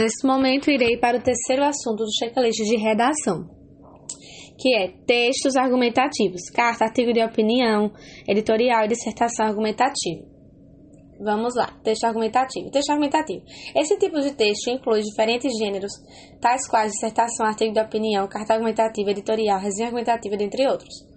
Nesse momento, irei para o terceiro assunto do checklist de redação, que é textos argumentativos, carta, artigo de opinião, editorial e dissertação argumentativa. Vamos lá, texto argumentativo. Texto argumentativo. Esse tipo de texto inclui diferentes gêneros, tais quais dissertação, artigo de opinião, carta argumentativa, editorial, resenha argumentativa, dentre outros.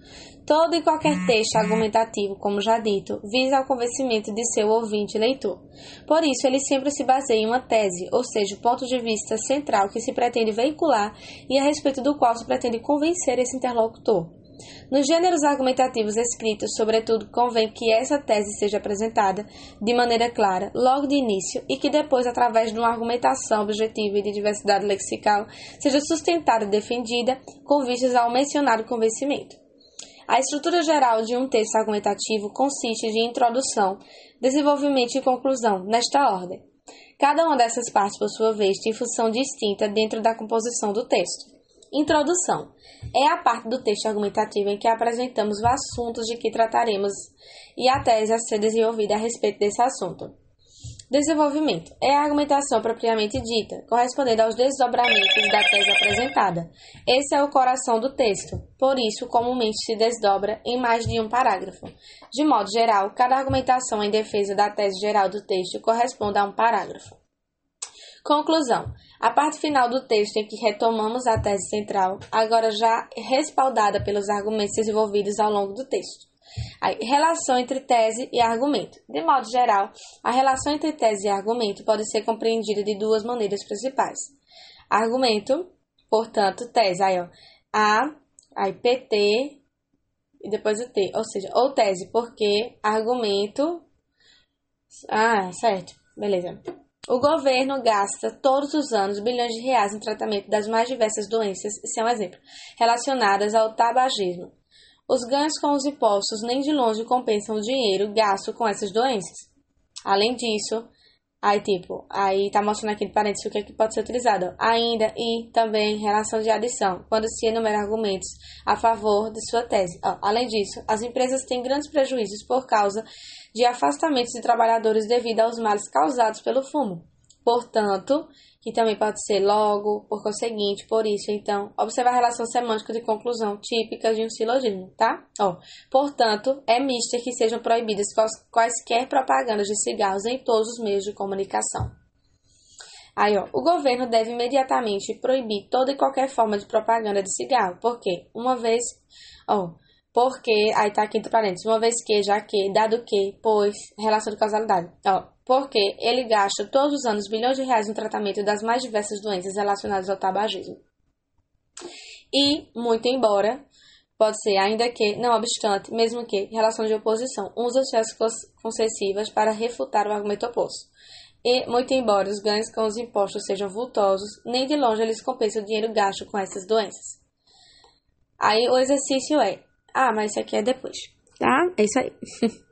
Todo e qualquer texto argumentativo, como já dito, visa ao convencimento de seu ouvinte leitor. Por isso, ele sempre se baseia em uma tese, ou seja, o ponto de vista central que se pretende veicular e a respeito do qual se pretende convencer esse interlocutor. Nos gêneros argumentativos escritos, sobretudo, convém que essa tese seja apresentada de maneira clara, logo de início, e que depois, através de uma argumentação objetiva e de diversidade lexical, seja sustentada e defendida com vistas ao mencionado convencimento. A estrutura geral de um texto argumentativo consiste de introdução, desenvolvimento e conclusão, nesta ordem. Cada uma dessas partes, por sua vez, tem função distinta dentro da composição do texto. Introdução é a parte do texto argumentativo em que apresentamos os assuntos de que trataremos e a tese a ser desenvolvida a respeito desse assunto. Desenvolvimento é a argumentação propriamente dita, correspondendo aos desdobramentos da tese apresentada. Esse é o coração do texto, por isso, comumente se desdobra em mais de um parágrafo. De modo geral, cada argumentação em defesa da tese geral do texto corresponde a um parágrafo. Conclusão: a parte final do texto em que retomamos a tese central, agora já respaldada pelos argumentos desenvolvidos ao longo do texto. Aí, relação entre tese e argumento. De modo geral, a relação entre tese e argumento pode ser compreendida de duas maneiras principais. Argumento, portanto, tese. Aí, ó, A, aí PT e depois o T. Ou seja, ou tese, porque argumento. Ah, certo. Beleza. O governo gasta todos os anos bilhões de reais no tratamento das mais diversas doenças, esse é um exemplo, relacionadas ao tabagismo. Os ganhos com os impostos nem de longe compensam o dinheiro gasto com essas doenças. Além disso, aí tipo, aí tá mostrando aqui de parênteses o que, é que pode ser utilizado. Ainda e também relação de adição, quando se enumera argumentos a favor de sua tese. Além disso, as empresas têm grandes prejuízos por causa de afastamentos de trabalhadores devido aos males causados pelo fumo. Portanto, que também pode ser logo, por conseguinte, por isso. Então, observa a relação semântica de conclusão típica de um silogismo, tá? Ó, portanto, é mister que sejam proibidas quaisquer propagandas de cigarros em todos os meios de comunicação. Aí, ó, o governo deve imediatamente proibir toda e qualquer forma de propaganda de cigarro, porque, uma vez, ó, porque, aí tá aqui entre parênteses, uma vez que, já que, dado que, pois, relação de causalidade. Ó, porque ele gasta todos os anos bilhões de reais no tratamento das mais diversas doenças relacionadas ao tabagismo. E, muito embora, pode ser, ainda que, não obstante, mesmo que, relação de oposição, usa as concessivas para refutar o argumento oposto. E, muito embora os ganhos com os impostos sejam vultosos, nem de longe eles compensam o dinheiro gasto com essas doenças. Aí o exercício é ah, mas isso aqui é depois, tá? É isso aí.